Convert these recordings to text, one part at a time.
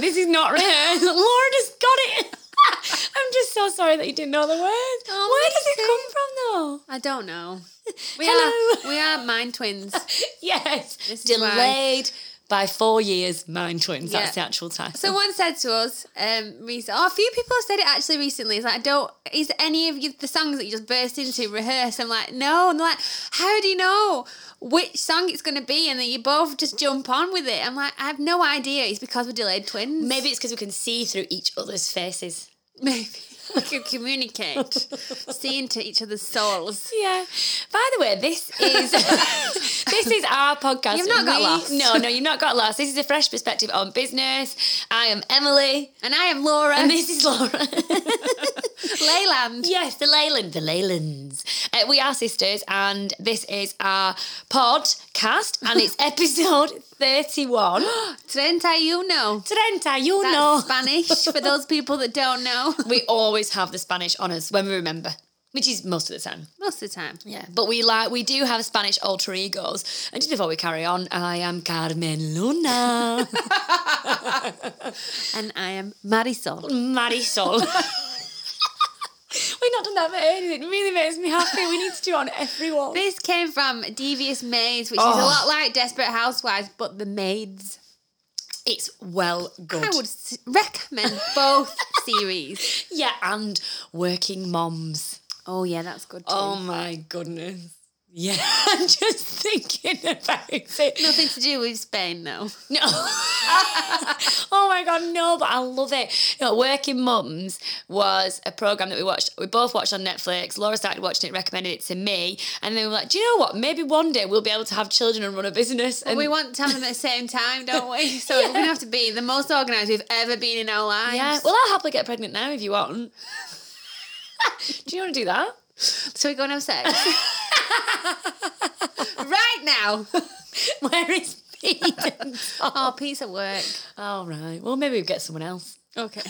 this is not rehearsed. Laura just got it. I'm just so sorry that you didn't know the words. Oh, Where does it too. come from, though? I don't know. We Hello. are we are mind twins. Yes, This is delayed by four years. Mind twins. That's the actual title. Someone said to us um, recently, oh, a few people have said it actually recently. It's like, I don't, is any of you, the songs that you just burst into rehearse? I'm like, no. And they're like, how do you know which song it's going to be? And then you both just jump on with it. I'm like, I have no idea. It's because we're delayed twins. Maybe it's because we can see through each other's faces. Maybe. We can communicate, see into each other's souls. Yeah. By the way, this is this is our podcast. You've not got lost. No, no, you've not got lost. This is a fresh perspective on business. I am Emily, And I am Laura. and this is Laura. Leyland. yes, the Leyland, the Leylands. Uh, we are sisters, and this is our podcast, and it's episode thirty-one. Trenta, you know. Trenta, you That's know. Spanish for those people that don't know. we always have the Spanish on us when we remember, which is most of the time. Most of the time. Yeah, but we like we do have Spanish alter egos. And just before we carry on, I am Carmen Luna, And I am Marisol. Marisol. We've not done that for ages. It really makes me happy. We need to do it on everyone. This came from Devious Maids, which is Oh. a lot like Desperate Housewives, but the maids. It's well good. I would s- recommend both series. Yeah, and working moms. Oh yeah, that's good too. Oh my goodness. Yeah, I'm just thinking about it. Nothing to do with Spain though. No. oh my god, no, but I love it. You know, Working Mums was a program that we watched. We both watched on Netflix. Laura started watching it, recommended it to me, and then we were like, "Do you know what? Maybe one day we'll be able to have children and run a business." And we want to have them at the same time, don't we? So we're gonna have to be the most organised we've ever been in our lives. yeah, well, I'll happily get pregnant now if you want. do you want to do that? so we're gonna have sex right now. Where is Pete? Oh, piece of work. All right. Well, maybe we get someone else. Okay.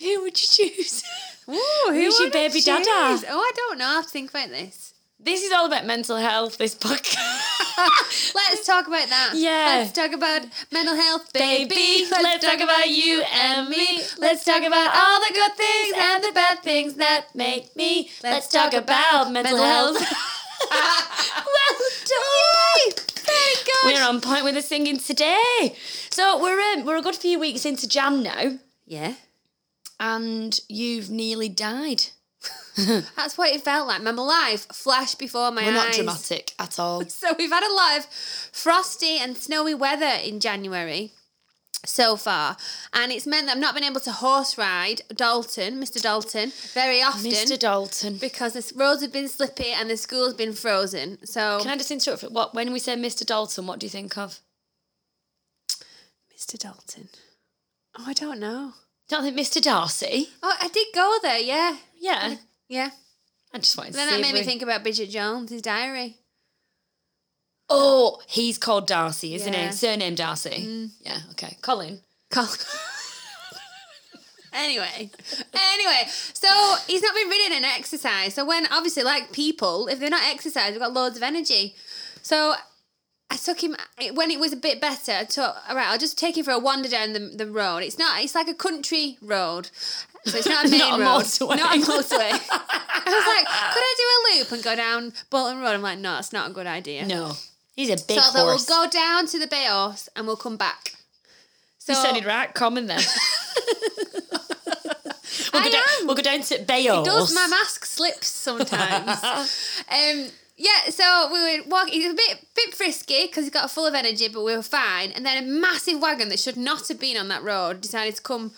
Who would you choose? Ooh, who Who's your baby dada? Oh, I don't know. I have to think about this. This is all about mental health. This podcast. Let's talk about that. Yeah. Let's talk about mental health, baby. Baby, let's talk about you and me. Let's talk about all the good things and the bad things that make me. Let's talk about mental health. well done. Good. We're on point with the singing today. So we're um, we're a good few weeks into Jan now, yeah. and you've nearly died. That's what it felt like. My life flashed before my eyes. We're eyes. not dramatic at all. So we've had a lot of frosty and snowy weather in January so far, and it's meant that I've not been able to horse ride Dalton, Mr. Dalton, very often. Mr. Dalton. Because the roads have been slippy and the school's been frozen. So, Can I just interrupt? What when we say Mr. Dalton, what do you think of? Mr. Dalton. Oh, I don't know. Don't think Mr. Darcy. Oh, I did go there, yeah. Yeah, Yeah. I just wanted to Then see that made me think about Bridget Jones, his diary. Oh, he's called Darcy, isn't Yeah. he? Surname Darcy. Mm. Yeah. Okay. Colin. Colin. anyway, anyway, so he's not been ridden and exercise. So when obviously, like people, if they're not exercised, they've got loads of energy. So I took him when it was a bit better. I took all right. I'll just take him for a wander down the, the road. It's not. It's like a country road. So it's not a main Not a road. motorway. Not a motorway. I was like, could I do a loop and go down Bolton Road? I'm like, no, it's not a good idea. No, he's a big so horse. we'll go down to the Bay Horse and we'll come back. So you sounded right. Common then. we'll, I go down, am. we'll go down to Bayos. does my mask slips sometimes. um, yeah, so we were walking. He was a bit bit frisky because he got full of energy, but we were fine. And then a massive wagon that should not have been on that road decided to come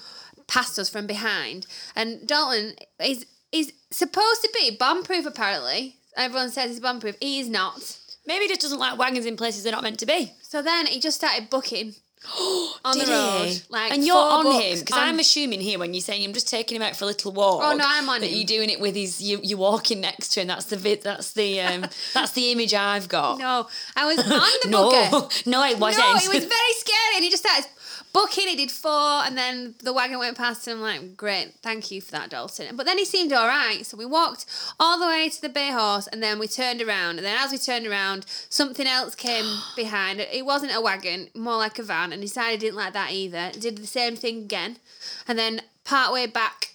past us from behind. And Dalton is is supposed to be bomb proof. Apparently, everyone says he's bomb proof. He is not. Maybe he just doesn't like wagons in places they're not meant to be. So then he just started booking on Did the road. he? Like and you're on him because I'm assuming here when you're saying I'm just taking him out for a little walk. Oh, no, I'm on that him. You're doing it with his. You, you're walking next to him. That's the vid. That's the um. that's the image I've got. No, I was on the no, no, it wasn't. No, it was very scary, and he just started booking. He did four, and then the wagon went past, and I'm like, great, thank you for that, Dalton. But then he seemed all right, so we walked all the way to the Bay Horse, and then we turned around, and then as we turned around, something else came behind. It wasn't a wagon, more like a van, and he decided he didn't like that either. Did the same thing again, and then part way back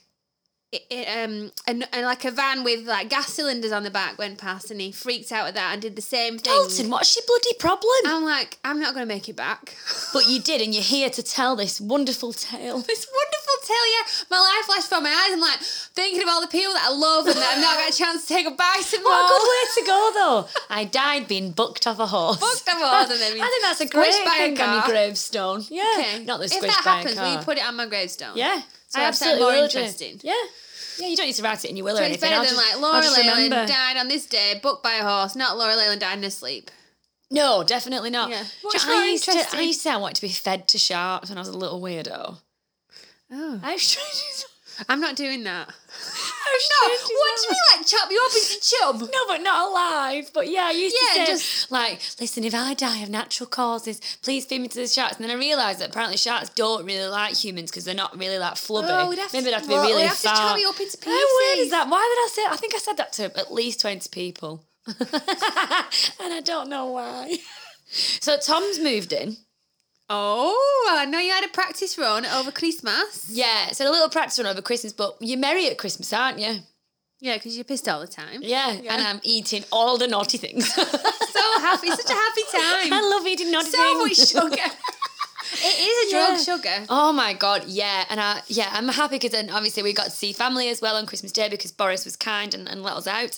it, it, um and, and like a van with like gas cylinders on the back went past and he freaked out at that and did the same thing. Dalton, what's your bloody problem? I'm like, I'm not gonna make it back. but you did, and you're here to tell this wonderful tale. This wonderful tale, yeah. My life flashed before my eyes. I'm like thinking of all the people that I love and that I've not got a chance to take a bite of What a good way to go, though. I died being booked off a horse. Booked off a horse and then I think that's a great by a thing on your gravestone. Yeah, Okay. not the if squished that by happens, a will you put it on my gravestone? yeah, So I absolutely more interesting. Yeah, yeah. You don't need to write it in your will or So it's anything. better I'll than just- like Laura Leyland remember. died on this day, booked by a horse, not Laura Leyland died in her sleep. No, definitely not. Yeah. Do Much you know, more I used to, I used to say I wanted to be fed to sharks when I was a little weirdo. Oh. I to. I'm not doing that. I used No, what do you mean, like chop you up into chub? No, but not alive. But yeah, I used Yeah, to say, just- like, listen, if I die of natural causes, please feed me to the sharks. And then I realised that apparently sharks don't really like humans because they're not really like flubby. Oh, we'd have Maybe to- they'd have to be really we'd have to far. you up into oh, pieces. How weird is that? Why did I say? I think I said that to at least twenty people, and I don't know why. So Tom's moved in. Oh, I know you had a practice run over Christmas. Yeah, so a little practice run over Christmas, but you're merry at Christmas, aren't you? Yeah, because you're pissed all the time. Yeah, Yeah. and I'm eating all the naughty things. So happy, such a happy time. I love eating naughty so much things. sugar. it is a drug, Yeah. sugar. Oh my god, yeah, and I yeah, I'm happy because then obviously we got to see family as well on Christmas Day because Boris was kind and, and let us out,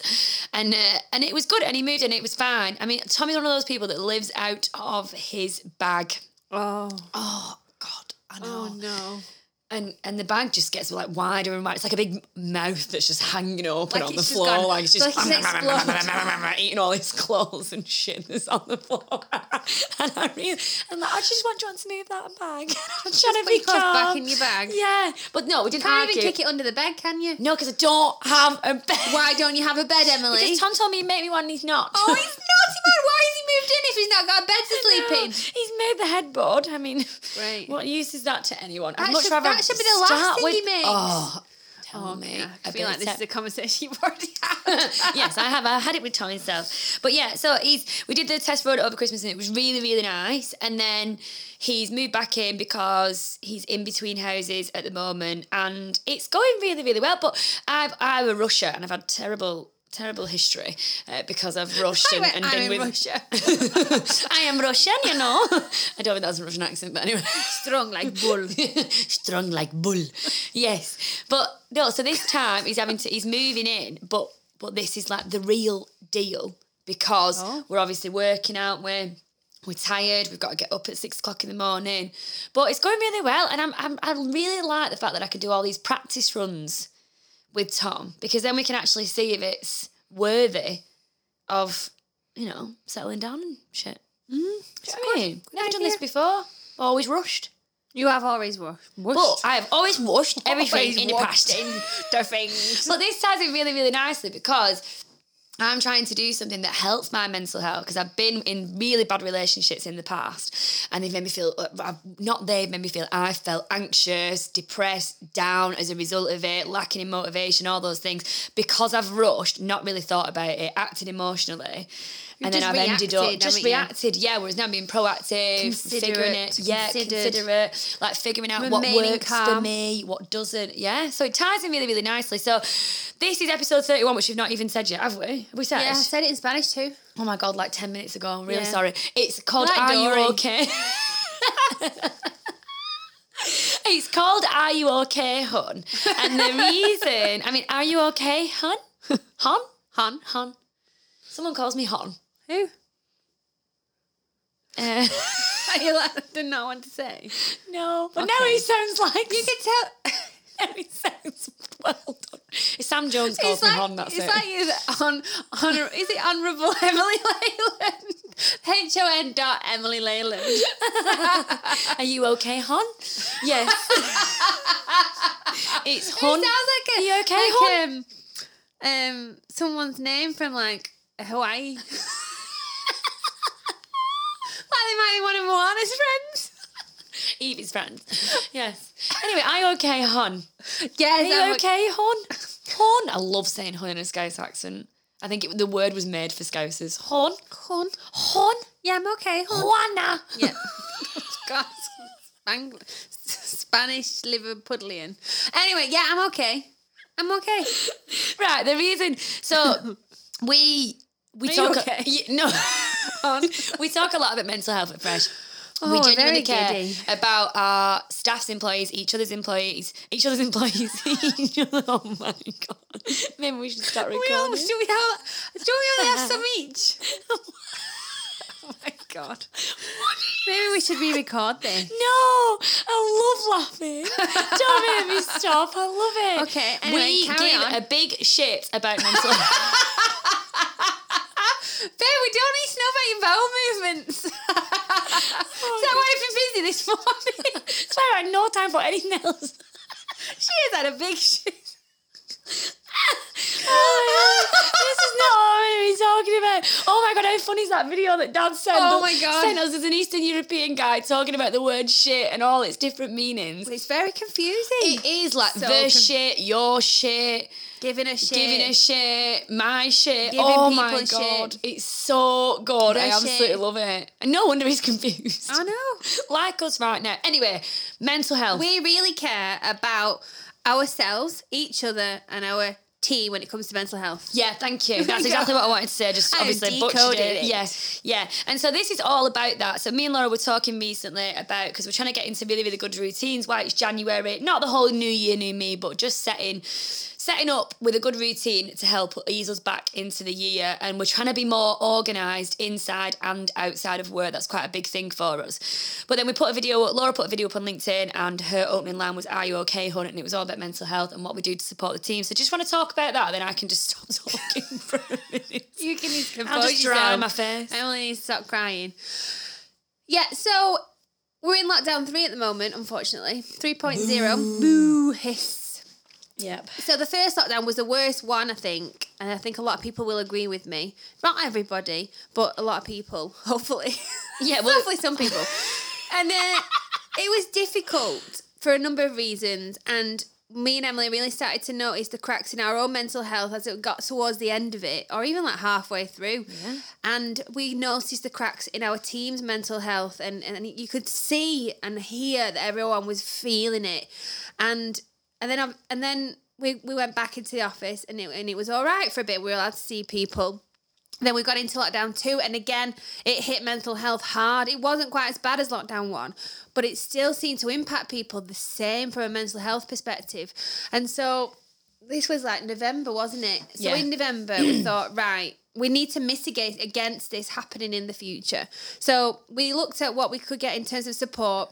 and uh, and it was good, and he moved and it was fine. I mean, Tommy's one of those people that lives out of his bag. Oh, Oh god, I oh, know. oh no. And and the bag just gets like wider and wider. It's like a big mouth that's just hanging open Like on the it's just floor, gone- like it's just like it's exploded. eating all his clothes and shit that's on the floor. and I really, I'm like, I just want John to move that bag. I'm trying to put be your clothes back in your bag. Yeah, but no, we didn't Can't argue. even kick it under the bed, can you? No, because I don't have a bed. Why don't you have a bed, Emily? Because Tom told me he'd make me one and he's not. oh, he's not. man. Why has he moved in if he's not got a bed to sleep in? He's made the headboard. I mean, Right. what use is that to anyone? I'd That much should- rather that should be the last thing with, he makes. Oh, tell Oh, me. yeah. I feel like this is a conversation you've already had. yes, I have. I had it with Tom himself. But yeah, so he's we did the test road over Christmas and it was really, really nice. And then he's moved back in because he's in between houses at the moment and it's going really, really well. But I've I'm a rusher and I've had terrible terrible history uh, because I've rushed and, and been with Russia. I am Russian, you know. I don't think that's a Russian accent, but anyway. Strong like bull. Strong like bull. Yes. But no, so this time he's having to he's moving in, but but this is like the real deal because Oh. we're obviously working out, we're we're tired, we've got to get up at six o'clock in the morning. But it's going really well and I'm, I'm I really like the fact that I can do all these practice runs with Tom because then we can actually see if it's worthy of, you know, settling down and shit. Mm, do you know what I mean? Never done this before. Always rushed. You have always washed. But I have always washed everything Always in the washed past. in the things. But this ties in really, really nicely because I'm trying to do something that helps my mental health because I've been in really bad relationships in the past and they've made me feel, uh, not they've made me feel, I felt anxious, depressed, down as a result of it, lacking in motivation, all those things because I've rushed, not really thought about it, acted emotionally. And then I've ended up reacted, just you? reacted, yeah. Whereas now I'm being proactive, Considerate, figuring it, yeah, considerate, like figuring out what works for me, what doesn't. Yeah, so it ties in really, really nicely. So this is episode 31, which we've not even said yet, have we? Have we said? Yeah, I said it in Spanish too. Oh my god, like 10 minutes ago. I'm really Yeah. sorry. It's called Like Are Dory. You Okay? it's called Are You Okay, Hun? And the reason, I mean, Are You Okay, Hun? Hun? Han. Hun. Someone calls me Hun. Who? Uh, I like, didn't know what to say. no, but now he sounds like You can tell. now he sounds well done. It's Sam Jones calls It's me like, Hun, that's it's it. like is on, on, is it Honourable Emily Leyland? H O N dot Emily Leyland. Are you okay, Hon? Yes. it's It Hun. sounds like a, Are you okay, like, um, um, someone's name from like Hawaii. They might be one of Moana's friends. Evie's friends. Yes. Anyway, you okay, hon? Yes, Are you I'm okay, hon? Hon. I love saying hon in a Scouse accent. I think it, the word was made for Scousers. Hon. Hon. Hon. Yeah, I'm okay. Hon. Juana. Yeah. God, Spang- Spanish Liverpudlian. Anyway, yeah, I'm okay. I'm okay. Right, the reason. So we we Are talk. okay? Yeah, no, we talk a lot about mental health at Fresh. we Oh, genuinely very care giddy. about our staff's employees, each other's employees, each other's employees. each other. Oh my god! Maybe we should start We all, recording. should we have? Should we only have some each? oh my god. Maybe we should re-record this. No, I love laughing. Don't make me stop. I love it. Okay, anyway, we give on. a big shit about mental health. Babe, we don't need to know about your bowel movements. Oh Is that why you've been busy this morning? Why I had no time for anything else. she has had a big shit. Oh this is not what I'm going to be talking about. Oh my god, how funny is that video that Dad sent Oh my God. Sent us as an Eastern European guy talking about the word shit and all its different meanings. It's very confusing. It is like So the conf- shit, your shit, Giving a shit. giving a shit, my shit. Giving oh my shit. god, it's so good. I absolutely shit. love it. And no wonder he's confused. I know. like us right now. Anyway, mental health. We really care about ourselves, each other, and our team when it comes to mental health. Yeah, thank you. That's exactly what I wanted to say. Just I obviously butchered it. it. Yes, yeah. And so this is all about that. So me and Laura were talking recently about because we're trying to get into really, really good routines. Why it's January, not the whole new year, new me, but just setting setting up with a good routine to help ease us back into the year. And we're trying to be more organised inside and outside of work. That's quite a big thing for us. But then we put a video, Laura put a video up on LinkedIn and her opening line was, Are you okay, hon? And it was all about mental health and what we do to support the team. So just want to talk about that, then I can just stop talking for a minute. You can compose I'll just dry my face. I only need to stop crying. Yeah, so we're in lockdown three at the moment, unfortunately. 3.0. Boo hiss. Yep. So the first lockdown was the worst one, I think, and I think a lot of people will agree with me. Not everybody, but a lot of people, hopefully. Yeah, well- hopefully some people. and uh, it was difficult for a number of reasons, and me and Emily really started to notice the cracks in our own mental health as it got towards the end of it, or even like halfway through. Yeah. And we noticed the cracks in our team's mental health, and, and you could see and hear that everyone was feeling it. And and then I, and then we, we went back into the office, and it and it was all right for a bit. We were allowed to see people. Then we got into lockdown two, and again, it hit mental health hard. It wasn't quite as bad as lockdown one, but it still seemed to impact people the same from a mental health perspective. And so this was like November, wasn't it? So Yeah. in November, we thought, right, we need to mitigate against this happening in the future. So we looked at what we could get in terms of support.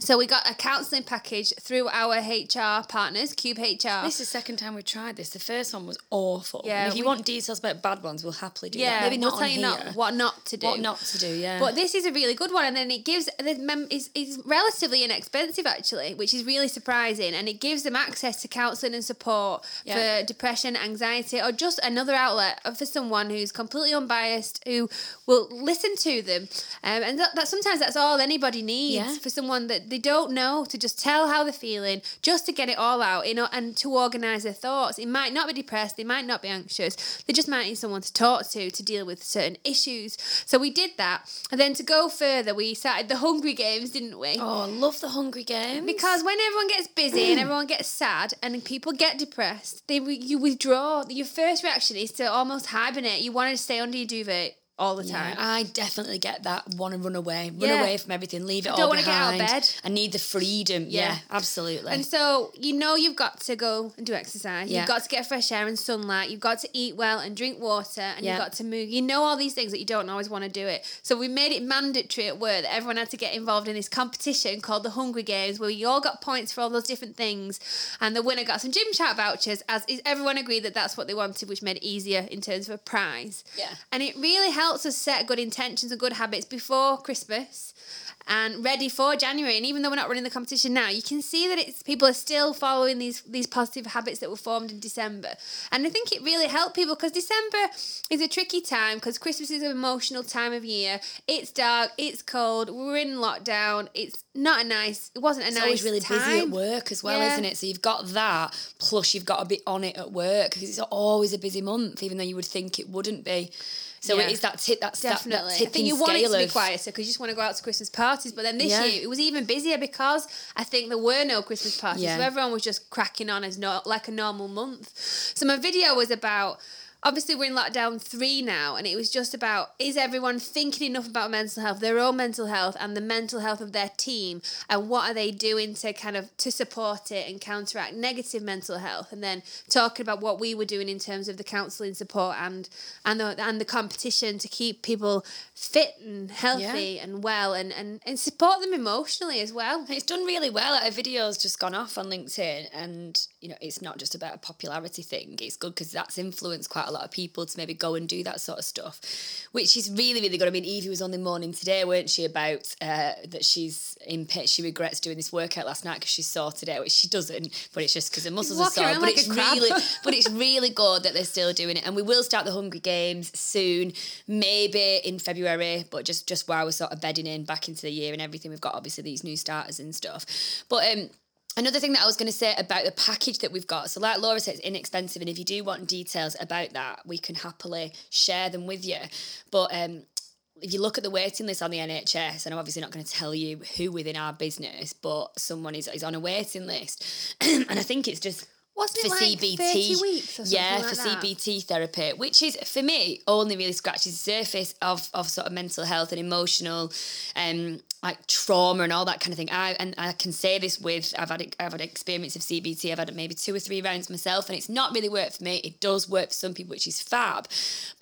So we got a counselling package through our HR partners, Cube HR. This is the second time we've tried this. The first one was awful. Yeah, And if you we- want details about bad ones, we'll happily do yeah, that. Maybe we'll not tell on you here. not what not to do. What not to do, yeah. But this is a really good one, and then it gives the mem is is relatively inexpensive actually, which is really surprising, and it gives them access to counselling and support Yeah. for depression, anxiety, or just another outlet for someone who's completely unbiased who will listen to them, um, and that, that sometimes that's all anybody needs Yeah. for someone that they don't know to just tell how they're feeling, just to get it all out, you know, and to organise their thoughts. It might not be depressed, they might not be anxious, they just might need someone to talk to to deal with certain issues. So we did that, and then to go further, we started the Hungry Games, didn't we? oh, I love the Hungry Games. Because when everyone gets busy and everyone gets sad and people get depressed, they you withdraw. Your first reaction is to almost hibernate. You want to stay under your duvet all the Yeah, time. I definitely get that. Want to run away, run Yeah. away from everything, leave it Don't all wanna get out of bed. I need the freedom. Yeah, Yeah. absolutely. And so you know you've got to go and do exercise. Yeah. You've got to get fresh air and sunlight. You've got to eat well and drink water, and Yeah. you've got to move. You know all these things that you don't always want to do it. So we made it mandatory at work that everyone had to get involved in this competition called the Hungry Games, where you all got points for all those different things, and the winner got some Gymshark vouchers. As is everyone agreed that that's what they wanted, which made it easier in terms of a prize. Yeah. And it really helps us set good intentions and good habits before Christmas and ready for January. And even though we're not running the competition now, you can see that it's people are still following these these positive habits that were formed in December. And I think it really helped people because December is a tricky time because Christmas is an emotional time of year. It's dark, it's cold, we're in lockdown. It's not a nice. It wasn't a nice. It's nice always really time. busy at work as well, Yeah. isn't it? So you've got that, plus you've got to be on it at work because it's always a busy month, even though you would think it wouldn't be. So Yeah. it is that tip. That's that, Definitely. that I think you want it to be quieter because you just want to go out to Christmas parties. But then this Yeah. year it was even busier because I think there were no Christmas parties. Yeah. So everyone was just cracking on as not like a normal month. So my video was about obviously we're in lockdown three now and it was just about is everyone thinking enough about mental health, their own mental health and the mental health of their team and what are they doing to kind of to support it and counteract negative mental health and then talking about what we were doing in terms of the counselling support and and the and the competition to keep people fit and healthy and well and, and, and support them emotionally as well. It's done really well. Our video's just gone off on LinkedIn, and you know, it's not just about a popularity thing. It's good because that's influenced quite a lot of people to maybe go and do that sort of stuff, which is really, really good. I mean, Evie was on the morning today, weren't she? About uh, that she's in pit. She regrets doing this workout last night because she saw today, which she doesn't. But it's just because her muscles are sore. But like it's really, but it's really good that they're still doing it. And we will start the Hungry Games soon, maybe in February, but just just while we're sort of bedding in back into the year and everything, we've got obviously these new starters and stuff. But um Another thing that I was going to say about the package that we've got, so like Laura said, it's inexpensive, and if you do want details about that, we can happily share them with you. But um, if you look at the waiting list on the NHS, and I'm obviously not going to tell you who within our business, but someone is, is on a waiting list, and I think it's just Wasn't for like CBT. 30 weeks or something yeah, like for that? CBT therapy, which is for me only really scratches the surface of, of sort of mental health and emotional, um, like trauma and all that kind of thing. I and I can say this with I've had I've had experience of CBT. I've had maybe two or three rounds myself, and it's not really worked for me. It does work for some people, which is fab.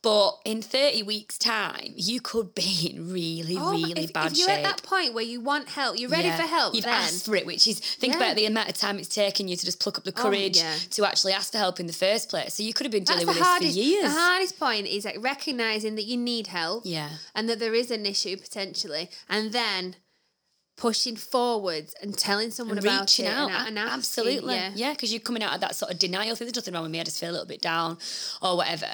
But in thirty weeks' time, you could be in really, Oh really if, bad if you're shape. at that point where you want help, you're ready Yeah. for help. You've then asked for it, which is think Yeah. about the amount of time it's taken you to just pluck up the Oh, courage yeah. to actually ask for help in the first place. So you could have been dealing the with this hardest. for years. The hardest point is like recognizing that you need help. Yeah. And that there is an issue potentially, and then pushing forwards and telling someone and about reaching it out, and, and asking, absolutely, yeah. yeah, because you're coming out of that sort of denial thing. There's nothing wrong with me. I just feel a little bit down, or whatever.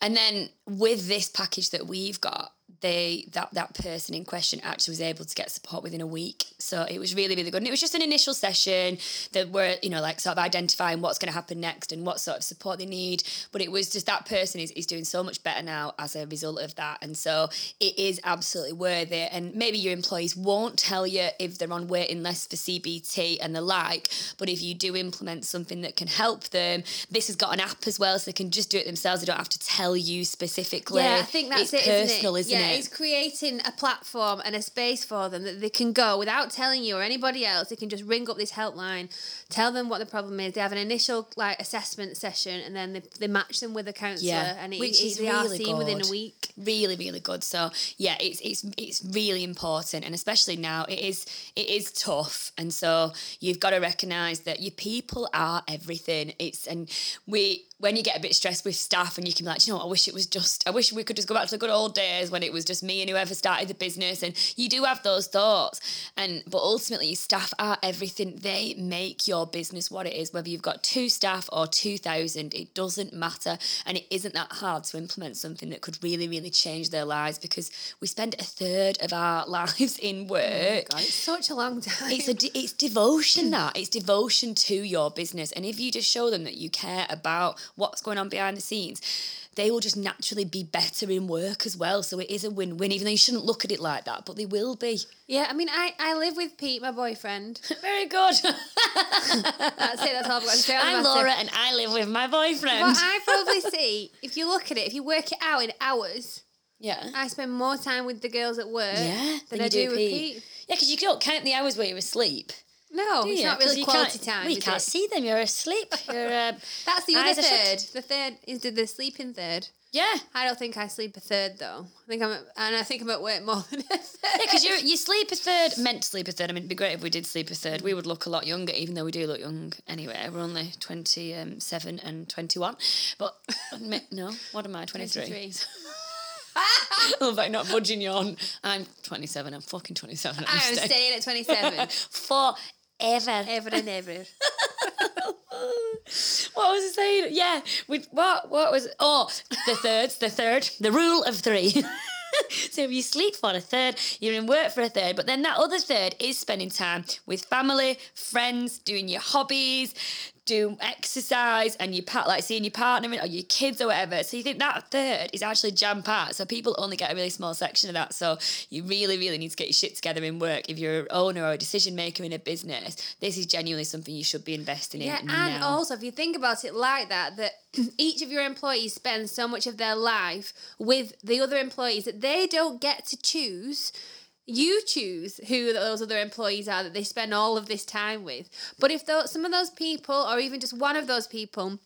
And then with this package that we've got, they that that person in question actually was able to get support within a week. So it was really really good. And it was just an initial session that were you know like sort of identifying what's going to happen next and what sort of support they need. But it was just that person is, is doing so much better now as a result of that. And so it is absolutely worth it. And maybe your employees won't tell you if they're on waiting lists for CBT and the like. But if you do implement something that can help them, this has got an app as well, so they can just do it themselves. They don't have to tell you specifically. Yeah, I think that's it's it, isn't personal, it? isn't yeah, it? It's creating a platform and a space for them that they can go without telling you or anybody else. They can just ring up this helpline, tell them what the problem is. They have an initial like assessment session, and then they, they match them with a counsellor, Yeah, and it, which it- is they are really seen within a week. really really good so yeah it's it's it's really important and especially now it is it is tough and so you've got to recognize that your people are everything it's and we when you get a bit stressed with staff and you can be like "Do you know what? I wish it was just I wish we could just go back to the good old days when it was just me and whoever started the business. And you do have those thoughts. And but ultimately your staff are everything. They make your business what it is. Whether you've got two staff or 2000 it doesn't matter. And it isn't that hard to implement something that could really really change their lives because we spend a third of our lives in oh work. God, it's such a long time. it's a it's devotion that. It's devotion to your business. And if you just show them that you care about what's going on behind the scenes they will just naturally be better in work as well so it is a win-win even though you shouldn't look at it like that but they will be yeah, I mean, I, I live with Pete, my boyfriend. very good That's it. That's all I've got to say. On I'm laura and i live with my boyfriend What I probably see, if you look at it, if you work it out in hours, yeah I spend more time with the girls at work yeah than you I do, with Pete. Pete. yeah because you don't count the hours where you're asleep No, do it's you? not really quality can't- time. you can't it? see them you're asleep you're uh, That's the other shut. third. The third is the, the sleeping third. yeah I don't think I sleep a third though. I think I'm at, and I think I'm at work more than a third. Yeah, because you you sleep a third, meant to sleep a third. I mean, it'd be great if we did sleep a third. We would look a lot younger, even though we do look young anyway. We're only 27 and 21. But, no, what am I, 23? 23. I love that not budging you on. I'm 27. I'm fucking 27. I'm staying staying at 27. forever. Ever ever and ever. What was I saying? Yeah, with what? What was? Oh, the thirds. The third. The rule of three. so if you sleep for a third, you're in work for a third, but then that other third is spending time with family, friends, doing your hobbies, do exercise, and you part like seeing your partner or your kids or whatever. So you think that third is actually jam packed. So people only get a really small section of that. So you really, really need to get your shit together in work. If you're an owner or a decision maker in a business, this is genuinely something you should be investing Yeah, in. and now. also if you think about it like that, that each of your employees spends so much of their life with the other employees that they don't get to choose. You choose who those other employees are that they spend all of this time with. But if those, some of those people, or even just one of those people,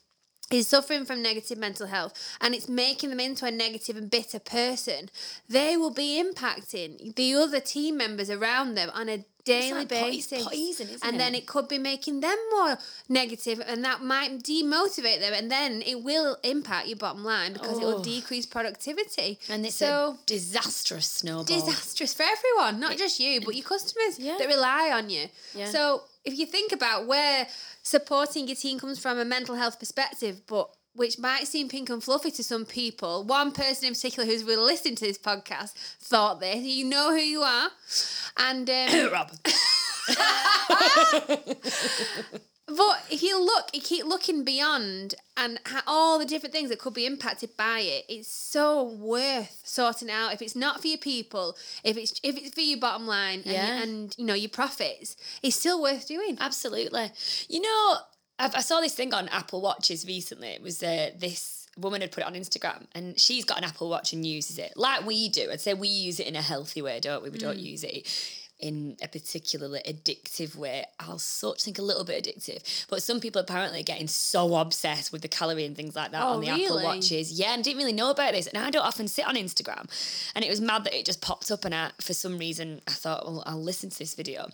is suffering from negative mental health and it's making them into a negative and bitter person, they will be impacting the other team members around them on a daily like basis. poison, and then it? it could be making them more negative and that might demotivate them and then it will impact your bottom line because it will Oh. decrease productivity. And it's so a disastrous snowball. disastrous for everyone, not just you, but your customers Yeah. that rely on you. Yeah. So if you think about where supporting your team comes from a mental health perspective, but which might seem pink and fluffy to some people, one person in particular who's really listening to this podcast thought this. You know who you are, and um, Rob. But if you look, you keep looking beyond and ha- all the different things that could be impacted by it. It's so worth sorting out. If it's not for your people, if it's if it's for your bottom line and, Yeah. and you know your profits, it's still worth doing. Absolutely. You know, I've, I saw this thing on Apple Watches recently. It was uh, this woman had put it on Instagram and she's got an Apple Watch and uses it like we do. I'd say we use it in a healthy way, don't we? We don't use it in a particularly addictive way. I'll sort of think a little bit addictive. But some people apparently are getting so obsessed with the calorie and things like that Oh, on the Apple? Watches. Yeah, and didn't really know about this. And I don't often sit on Instagram. And it was mad that it just popped up and I, for some reason I thought, well, I'll listen to this video.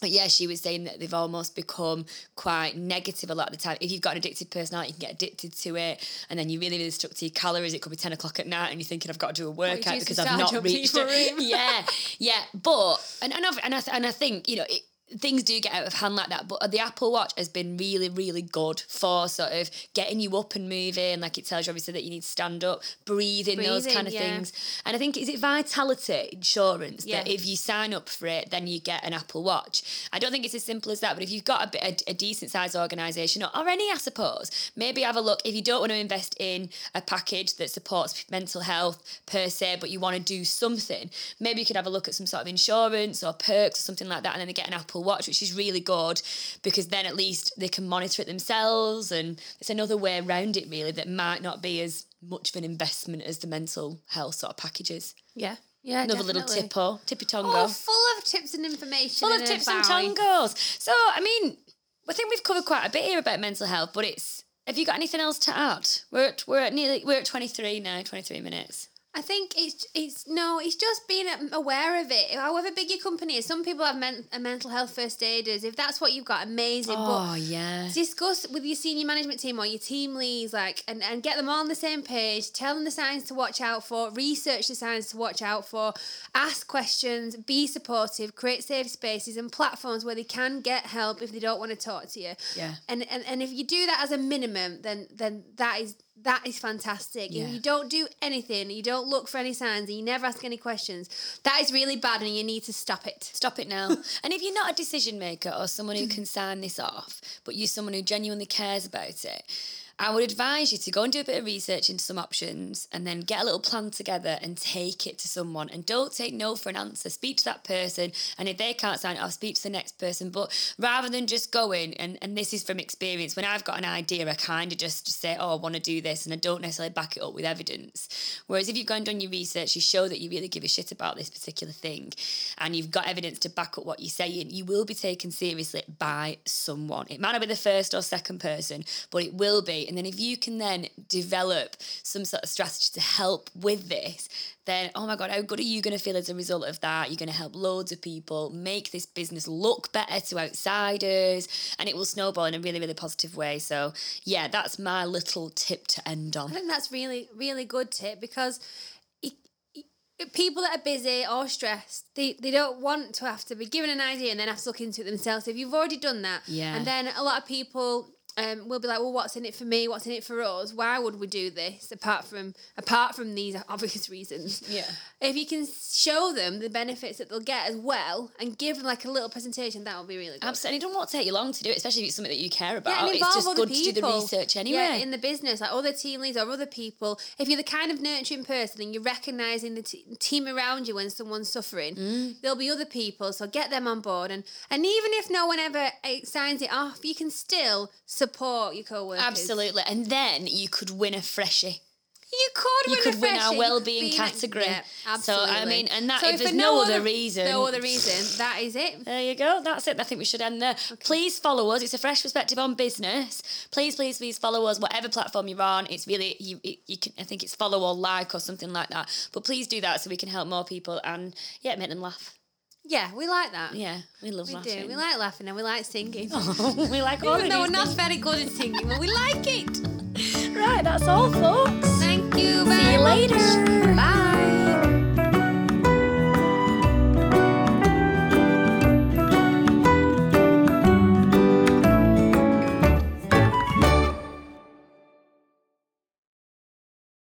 But yeah, she was saying that they've almost become quite negative a lot of the time. If you've got an addictive personality, you can get addicted to it, and then you really, really stuck to your calories. It could be ten o'clock at night, and you're thinking, "I've got to do a workout because I've not reached it." yeah, yeah. But and and, I've, and I th- and I think you know. It, Things do get out of hand like that, but the Apple Watch has been really, really good for sort of getting you up and moving. Like it tells you obviously that you need to stand up, breathing, those kind of yeah. things. And I think is it Vitality Insurance that if you sign up for it, then you get an Apple Watch. I don't think it's as simple as that, but if you've got a bit a, a decent sized organisation or, or any, I suppose, maybe have a look. If you don't want to invest in a package that supports mental health per se, but you want to do something, maybe you could have a look at some sort of insurance or perks or something like that, and then they get an Apple Watch, which is really good because then at least they can monitor it themselves, and it's another way around it really that might not be as much of an investment as the mental health sort of packages. Yeah, yeah. Another little definitely. tippo, tippy oh, tongo. Oh, full of tips and information. Full of and tips and advice. tongos. So, I mean, I think we've covered quite a bit here about mental health, but it's. Have you got anything else to add? We're at, we're at nearly we're at twenty three now, twenty three minutes. I think it's it's no, it's just being aware of it. However big your company is, some people have men, a mental health first aiders. If that's what you've got, amazing. Oh but yeah. discuss with your senior management team or your team leads, like, and, and get them all on the same page. Tell them the signs to watch out for. Research the signs to watch out for. Ask questions. Be supportive. Create safe spaces and platforms where they can get help if they don't want to talk to you. Yeah. And and, and if you do that as a minimum, then then that is that is fantastic. Yeah. If you don't do anything, you don't look for any signs, and you never ask any questions, that is really bad, and you need to stop it. Stop it now. and if you're not a decision maker or someone who can sign this off, but you're someone who genuinely cares about it, I would advise you to go and do a bit of research into some options and then get a little plan together and take it to someone. And don't take no for an answer. Speak to that person. And if they can't sign it I'll speak to the next person. But rather than just going, and, and this is from experience, when I've got an idea, I kind of just, just say, oh, I want to do this. And I don't necessarily back it up with evidence. Whereas if you've gone and done your research, you show that you really give a shit about this particular thing and you've got evidence to back up what you're saying, you will be taken seriously by someone. It might not be the first or second person, but it will be. And then if you can then develop some sort of strategy to help with this, then oh my god, how good are you going to feel as a result of that? You're going to help loads of people make this business look better to outsiders, and it will snowball in a really, really positive way. So yeah, that's my little tip to end on. I think that's really, really good tip because people that are busy or stressed, they, they don't want to have to be given an idea and then have to look into it themselves. If you've already done that, Yeah. and then a lot of people um, will be like, well, what's in it for me? What's in it for us? Why would we do this apart from apart from these obvious reasons? Yeah. If you can show them the benefits that they'll get as well and give them like a little presentation, that would be really good. Absolutely. It doesn't want to take you long to do it, especially if it's something that you care about. Yeah, and it's involve just other good to do the people. research anyway. Yeah, in the business, like other team leads or other people. If you're the kind of nurturing person and you're recognizing the t- team around you when someone's suffering, Mm. there'll be other people. So get them on board, and and even if no one ever eh, signs it off, you can still support your co-workers. Absolutely. And then you could win a freshie. you could You win a could win our well-being Being category. Yeah, So, I mean, and that- if for there's no other reason- no other reason, that is it. There you go. That's it. I think we should end there. Please follow us. It's a fresh perspective on business. Please, please, please follow us. Whatever platform you're on, it's really you. it- You can. I think it's follow or like or something like that. But please do that so we can help more people and yeah, make them laugh. Yeah, we like that. Yeah, we love laughing. We laughing. do. We like laughing and we like singing. we like all Even of though we're these not things. very good at singing, but we like it. Right, that's all, folks. Thank you See you much. later. Bye.